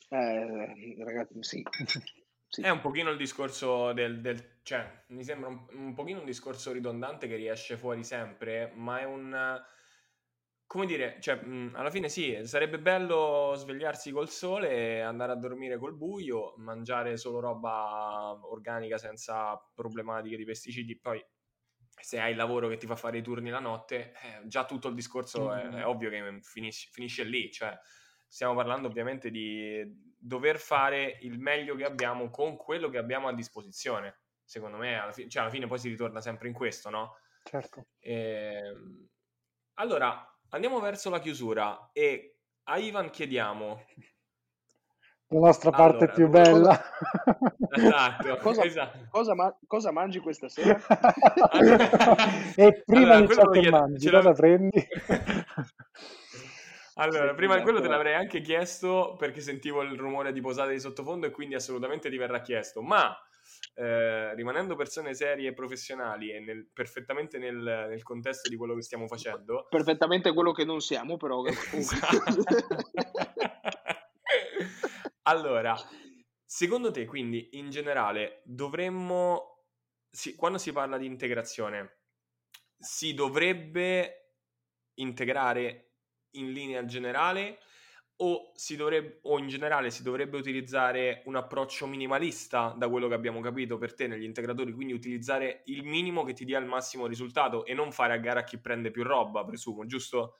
Eh, ragazzi, sì. (laughs) Sì. È un pochino il discorso del, del- cioè, mi sembra un, un pochino un discorso ridondante che riesce fuori sempre, ma è un, come dire, cioè, mh, alla fine sì, sarebbe bello svegliarsi col sole andare a dormire col buio, mangiare solo roba organica senza problematiche di pesticidi, poi se hai il lavoro che ti fa fare i turni la notte, eh, già tutto il discorso è, è ovvio che finisce, finisce lì, cioè stiamo parlando ovviamente di dover fare il meglio che abbiamo con quello che abbiamo a disposizione. Secondo me, alla, fi- cioè, alla fine poi si ritorna sempre in questo, no? Certo. Ehm, allora, andiamo verso la chiusura e a Ivan chiediamo, (laughs) La nostra parte Allora, più bella. (laughs) Esatto, (laughs) Cosa, esatto. cosa ma- cosa mangi questa sera? e prima Allora, di ciò che mangi, ce cosa prendi? Allora, Sì, prima di quello te esatto. l'avrei anche chiesto perché sentivo il rumore di posate di sottofondo e quindi assolutamente ti verrà chiesto. Ma eh, rimanendo persone serie e professionali e nel- perfettamente nel, nel contesto di quello che stiamo facendo, Perfettamente quello che non siamo, però. (laughs) allora, secondo te, quindi, in generale, dovremmo, si- quando si parla di integrazione, si dovrebbe integrare in linea generale o, dovrebbe, o in generale si dovrebbe utilizzare un approccio minimalista, da quello che abbiamo capito per te negli integratori, quindi utilizzare il minimo che ti dia il massimo risultato e non fare a gara chi prende più roba, presumo, giusto?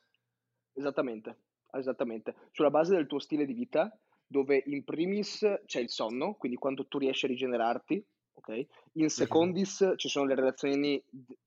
Esattamente, esattamente. Sulla base del tuo stile di vita, dove in primis c'è il sonno, quindi quando tu riesci a rigenerarti, ok? In secondis ci sono le relazioni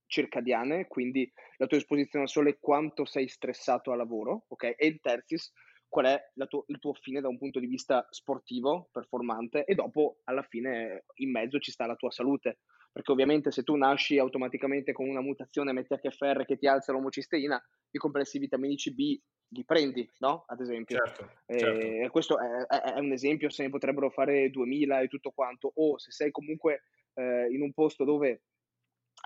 circadiane, quindi la tua esposizione al sole, quanto sei stressato a lavoro, ok? E in tertis, qual è tuo- il tuo fine da un punto di vista sportivo, performante, e dopo, alla fine, in mezzo ci sta la tua salute. Perché ovviamente se tu nasci automaticamente con una mutazione MTHFR che ti alza l'omocisteina, i complessi vitaminici B li prendi, no? Ad esempio. Certo, Eh, certo. questo è, è- è un esempio, se ne potrebbero fare 2000 e tutto quanto. O se sei comunque eh, in un posto dove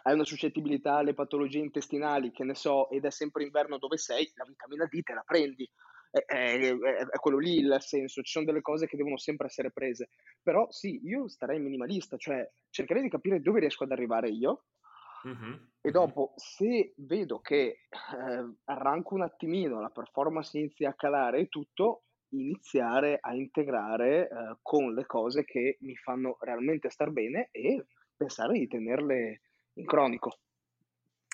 hai una suscettibilità alle patologie intestinali, che ne so, ed è sempre inverno dove sei, la vitamina D te la prendi. È, è- è- è quello lì il senso, ci sono delle cose che devono sempre essere prese. Però sì, io starei minimalista, cioè cercherei di capire dove riesco ad arrivare io, Mhm, e dopo, se vedo che eh, arranco un attimino, la performance inizia a calare e tutto, iniziare a integrare eh, con le cose che mi fanno realmente star bene e pensare di tenerle in cronico.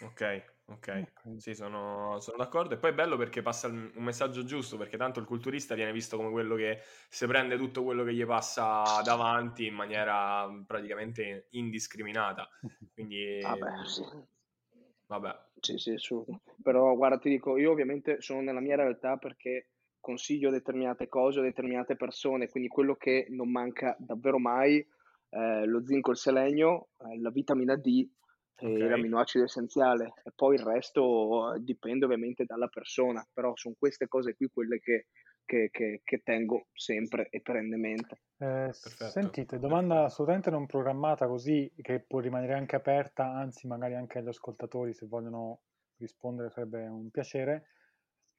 Ok, ok. Sì, sono, sono d'accordo. E poi è bello perché passa un messaggio giusto, perché tanto il culturista viene visto come quello che si prende tutto quello che gli passa davanti in maniera praticamente indiscriminata. (laughs) Quindi, Ah beh, sì. vabbè. Sì, sì, su. Però guarda, ti dico, io ovviamente sono nella mia realtà perché consiglio determinate cose a determinate persone, quindi quello che non manca davvero mai è lo zinco, il selenio, eh, la vitamina D e Ok. l'aminoacido essenziale e poi il resto eh, dipende ovviamente dalla persona, però sono queste cose qui quelle che, che- che- che tengo sempre e perennemente. Eh, sentite, domanda assolutamente non programmata così che può rimanere anche aperta, anzi magari anche agli ascoltatori se vogliono rispondere sarebbe un piacere.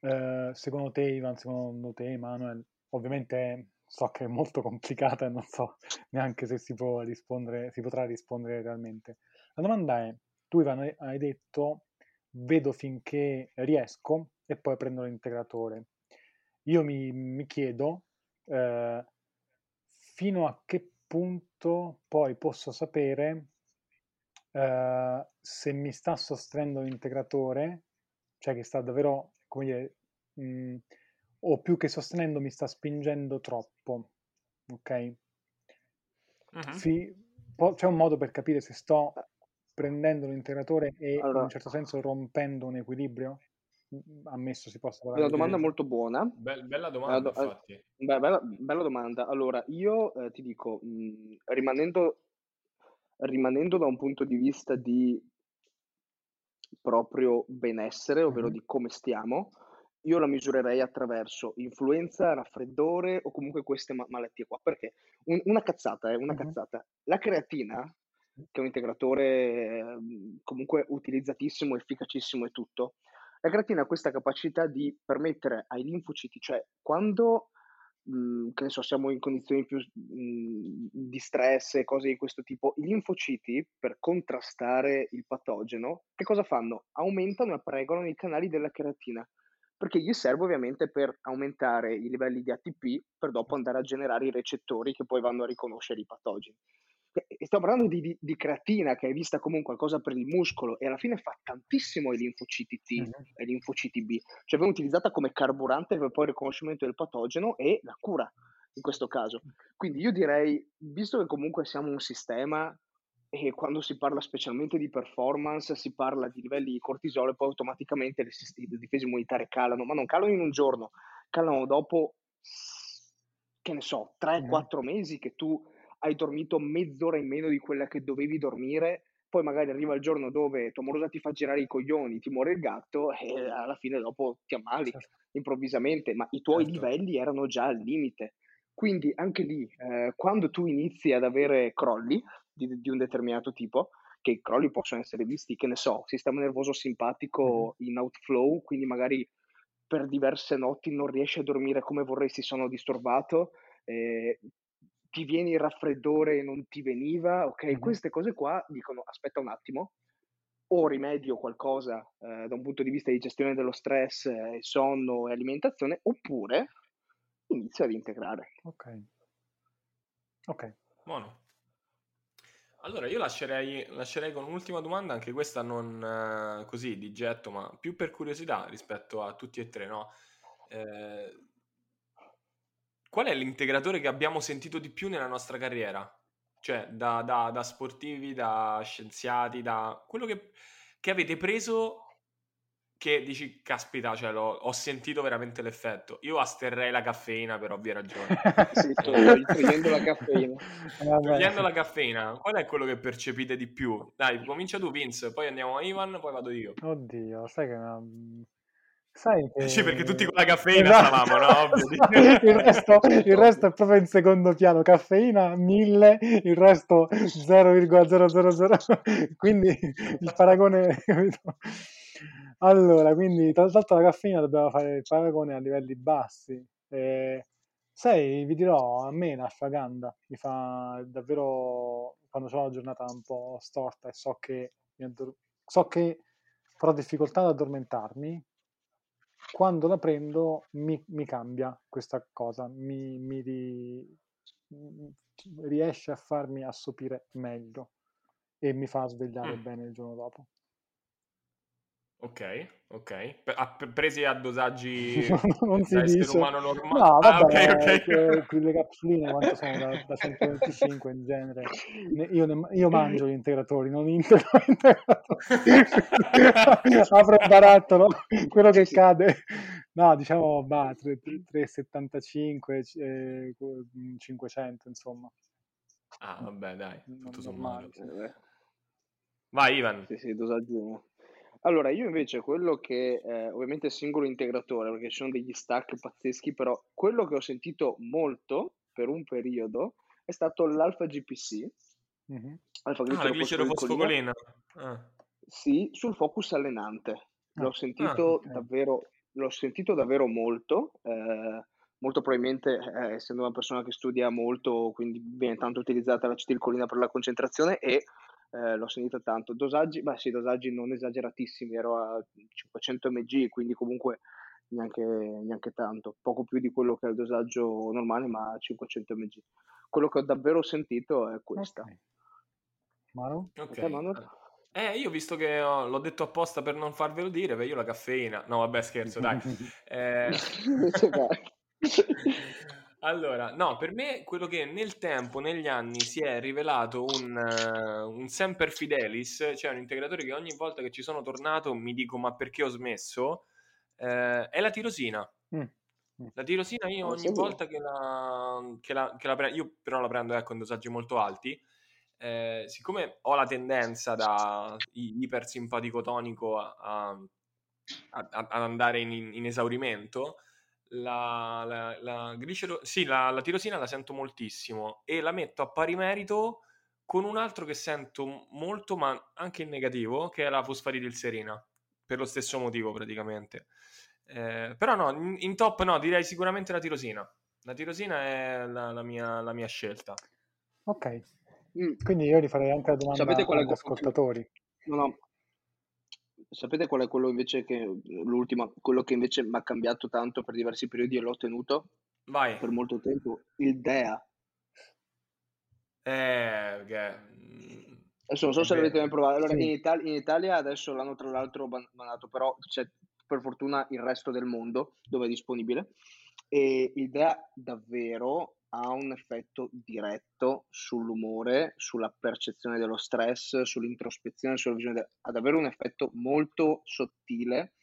Eh, secondo te, Ivan, secondo te, Manuel, ovviamente so che è molto complicata e (laughs) non so neanche se si può rispondere, si potrà rispondere realmente. La domanda è, tu Ivan hai- detto vedo finché riesco e poi prendo l'integratore. Io mi, mi chiedo eh, fino a che punto poi posso sapere eh, se mi sta sostenendo l'integratore, cioè che sta davvero, come dire, mh, o più che sostenendo mi sta spingendo troppo, ok? Mhm. Fi- po- c'è un modo per capire se sto prendendo l'integratore e in Allora, un certo senso rompendo un equilibrio? Mm, Ammesso si possa è una parlare di domanda molto buona. Be- bella domanda, do- eh, infatti. beh, bella, bella domanda. Allora, io eh, ti dico, mh, rimanendo, rimanendo da un punto di vista di proprio benessere, ovvero Mhm. di come stiamo, io la misurerei attraverso influenza, raffreddore o comunque queste ma- malattie qua. Perché? Un- una cazzata, eh, una Mhm. cazzata. La creatina, che è un integratore ehm, comunque utilizzatissimo, efficacissimo e tutto, la creatina ha questa capacità di permettere ai linfociti, cioè quando mh, che ne so, siamo in condizioni più mh, di stress e cose di questo tipo, i linfociti per contrastare il patogeno, che cosa fanno? Aumentano e appregano i canali della creatina, perché gli serve ovviamente per aumentare i livelli di ATP per dopo andare a generare i recettori che poi vanno a riconoscere i patogeni. E Stiamo parlando di, di- di creatina che è vista come un qualcosa per il muscolo e alla fine fa tantissimo ai linfociti T Mhm. e ai linfociti B, cioè viene utilizzata come carburante per poi il riconoscimento del patogeno e la cura in questo caso. Quindi io direi, visto che comunque siamo un sistema e quando si parla specialmente di performance, si parla di livelli di cortisolo e poi automaticamente le, le difese immunitarie calano, ma non calano in un giorno, calano dopo che ne so, 3-4 mesi che tu hai dormito mezz'ora in meno di quella che dovevi dormire, poi magari arriva il giorno dove tua morosa ti fa girare i coglioni, ti muore il gatto (laughs) e alla fine dopo ti ammali Certo. improvvisamente, ma i tuoi Certo. livelli erano già al limite. Quindi anche lì, eh, quando tu inizi ad avere crolli di, di un determinato tipo, che i crolli possono essere visti, che ne so, sistema nervoso simpatico in outflow, quindi magari per diverse notti non riesci a dormire come vorresti, sono disturbato, eh, ti viene il raffreddore e non ti veniva, ok? Mhm. Queste cose qua dicono aspetta un attimo, o rimedio qualcosa eh, da un punto di vista di gestione dello stress, eh, sonno e alimentazione, oppure inizio ad integrare. Ok. Ok. Buono. Allora, io lascerei, lascerei con un'ultima domanda, anche questa non eh, così di getto, ma più per curiosità rispetto a tutti e tre, no? Eh, qual è l'integratore che abbiamo sentito di più nella nostra carriera? Cioè, da, da- da sportivi, da scienziati, da quello che, che avete preso che dici, caspita, cioè, l'ho- ho sentito veramente l'effetto. Io asterrei la caffeina per ovvie ragioni. (laughs) Sì, sto togliendo la caffeina. (laughs) Togliendo la caffeina, qual è quello che percepite di più? Dai, comincia tu, Vince, poi andiamo a Ivan, poi vado io. Oddio, sai che... una- Sai che... Sì, perché tutti con la caffeina Esatto. stavamo, no? (laughs) Il, resto, il resto è proprio in secondo piano, caffeina 1000, il resto 0,000, (laughs) quindi il paragone... (laughs) Allora, quindi tra l'altro la caffeina dobbiamo fare il paragone a livelli bassi. Eh, sai, vi dirò, a me l'ashwagandha mi fa davvero, quando ho una giornata un po' storta e so che, so che farò difficoltà ad addormentarmi, quando la prendo mi, mi cambia questa cosa, mi, mi ri- riesce a farmi assopire meglio e mi fa svegliare Mm. bene il giorno dopo. Ok, ok. A- presi a dosaggi (laughs) non si da essere dice. umano normale. No, Ah, vabbè, ok, ok. que- quelle capsuline quanto sono da, da 125 in genere. Ne- Io, ne- io mangio gli integratori, non integro gli integratori. (laughs) Apro il barattolo, quello che cade. No, diciamo, bah, 3, 3,75, eh, 500, insomma. Ah, vabbè, dai, tutto sommato. Vai, Ivan. Sì, sì, dosaggi. Allora, io invece quello che, eh, ovviamente è singolo integratore, perché ci sono degli stack pazzeschi, però quello che ho sentito molto per un periodo è stato l'alfa GPC, Mhm. alfa Ah, la glicerofosfocolina. Ah. sì, sul focus allenante. L'ho Ah, sentito ok. davvero, l'ho sentito davvero molto, eh, molto probabilmente eh, essendo una persona che studia molto, quindi viene tanto utilizzata l'acetilcolina per la concentrazione e eh, l'ho sentita tanto. Dosaggi, beh sì, dosaggi non esageratissimi, ero a 500 mg, quindi comunque neanche, neanche tanto, poco più di quello che è il dosaggio normale, ma 500 mg. Quello che ho davvero sentito è questa. Ok. Manu? Ok. A te, Manuel? Eh, io visto che ho- l'ho detto apposta per non farvelo dire, beh, io la caffeina. No, vabbè, scherzo, dai. (laughs) Eh. (laughs) (laughs) Allora, no, per me quello che nel tempo, negli anni, si è rivelato un, eh, un semper fidelis, cioè un integratore che ogni volta che ci sono tornato mi dico ma perché ho smesso, eh, è la tirosina. Mm. Mm. La tirosina io ogni sì? volta che la, che la, che la prendo, io però la prendo ecco, in dosaggi molto alti, eh, siccome ho la tendenza da ipersimpatico tonico a, a- a- a- ad andare in, in esaurimento, la, la, la glicero- sì, la, la tirosina la sento moltissimo e la metto a pari merito con un altro che sento molto, ma anche in negativo, che è la fosfatidilserina, per lo stesso motivo praticamente. Eh, però no, in, in top no, direi sicuramente la tirosina. La tirosina è la, la mia, la mia scelta. Ok, Mm. quindi io rifarei anche la domanda agli ascoltatori. No, no. Sapete qual è quello invece che l'ultima, quello che invece mi ha cambiato tanto per diversi periodi e l'ho tenuto Vai. per molto tempo? Il DEA. Eh, che... mm, Adesso non so se l'avete mai provato. Allora, Sì. in, Italia, in Italia adesso l'hanno tra l'altro bannato, però c'è per fortuna il resto del mondo dove è disponibile. E il DEA davvero ha un effetto diretto sull'umore, sulla percezione dello stress, sull'introspezione, sulla visione. de- ha davvero un effetto molto sottile,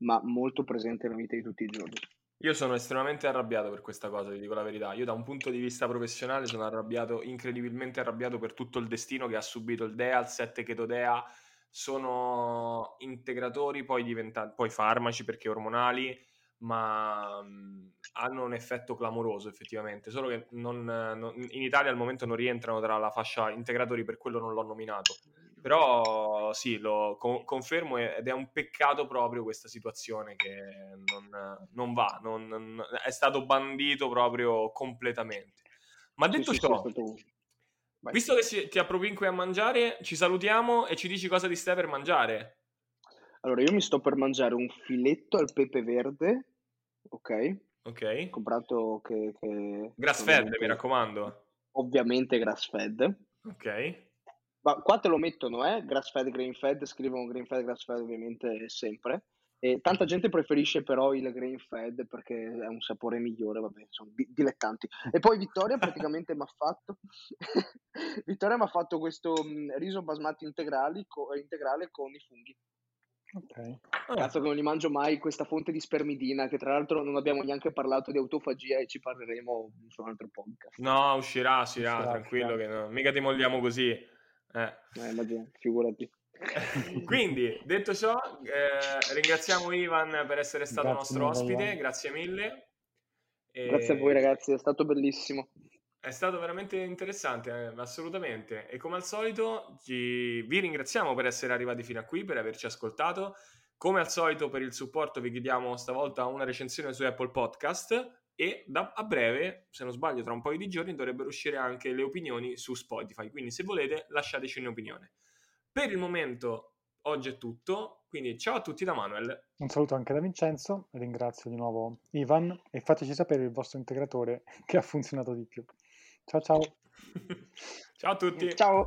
ma molto presente nella vita di tutti i giorni. Io sono estremamente arrabbiato per questa cosa, vi dico la verità. Io da un punto di vista professionale sono arrabbiato, incredibilmente arrabbiato per tutto il destino che ha subito il DEA, il 7 Ketodea. Sono integratori poi diventati, poi farmaci perché ormonali, ma mh, hanno un effetto clamoroso effettivamente, solo che non, non, in Italia al momento non rientrano tra la fascia integratori, per quello non l'ho nominato. Però sì, lo co- confermo ed è un peccato proprio questa situazione che non, non va, non, è stato bandito proprio completamente. Ma detto sì, ciò, sì, visto che si, ti appropinqui a mangiare, ci salutiamo e ci dici cosa ti stai per mangiare. Allora, io mi sto per mangiare un filetto al pepe verde, ok? Ok. Comprato che... che grass fed, mi raccomando. Ovviamente grass fed. Ok. Ma qua te lo mettono, eh? Grass fed, green fed, scrivono green fed, grass fed ovviamente sempre. E tanta gente preferisce però il green fed perché è un sapore migliore, vabbè, sono di- dilettanti. E poi Vittoria praticamente (laughs) mi ha fatto (laughs) Vittoria mi ha fatto questo mh, riso basmati co- integrale con i funghi. Ok. Cazzo che non li mangio mai questa fonte di spermidina che tra l'altro non abbiamo neanche parlato di autofagia e ci parleremo su un altro podcast. No, uscirà, uscirà, uscirà tranquillo uscirà. che no. mica ti molliamo così. Eh. Eh, immagino, figurati. (laughs) Quindi, detto ciò, eh, ringraziamo Ivan per essere stato grazie nostro ospite, mille. grazie mille. E... Grazie a voi ragazzi, è stato bellissimo. È stato veramente interessante, eh, assolutamente. E come al solito ci... vi ringraziamo per essere arrivati fino a qui, per averci ascoltato. Come al solito per il supporto vi chiediamo stavolta una recensione su Apple Podcast e da, a breve, se non sbaglio, tra un paio di giorni dovrebbero uscire anche le opinioni su Spotify. Quindi, se volete, lasciateci un'opinione. Per il momento, oggi è tutto. Quindi, ciao a tutti da Manuel. Un saluto anche da Vincenzo. Ringrazio di nuovo Ivan e fateci sapere il vostro integratore che ha funzionato di più. Ciao, ciao. (laughs) ciao a tutti. Ciao.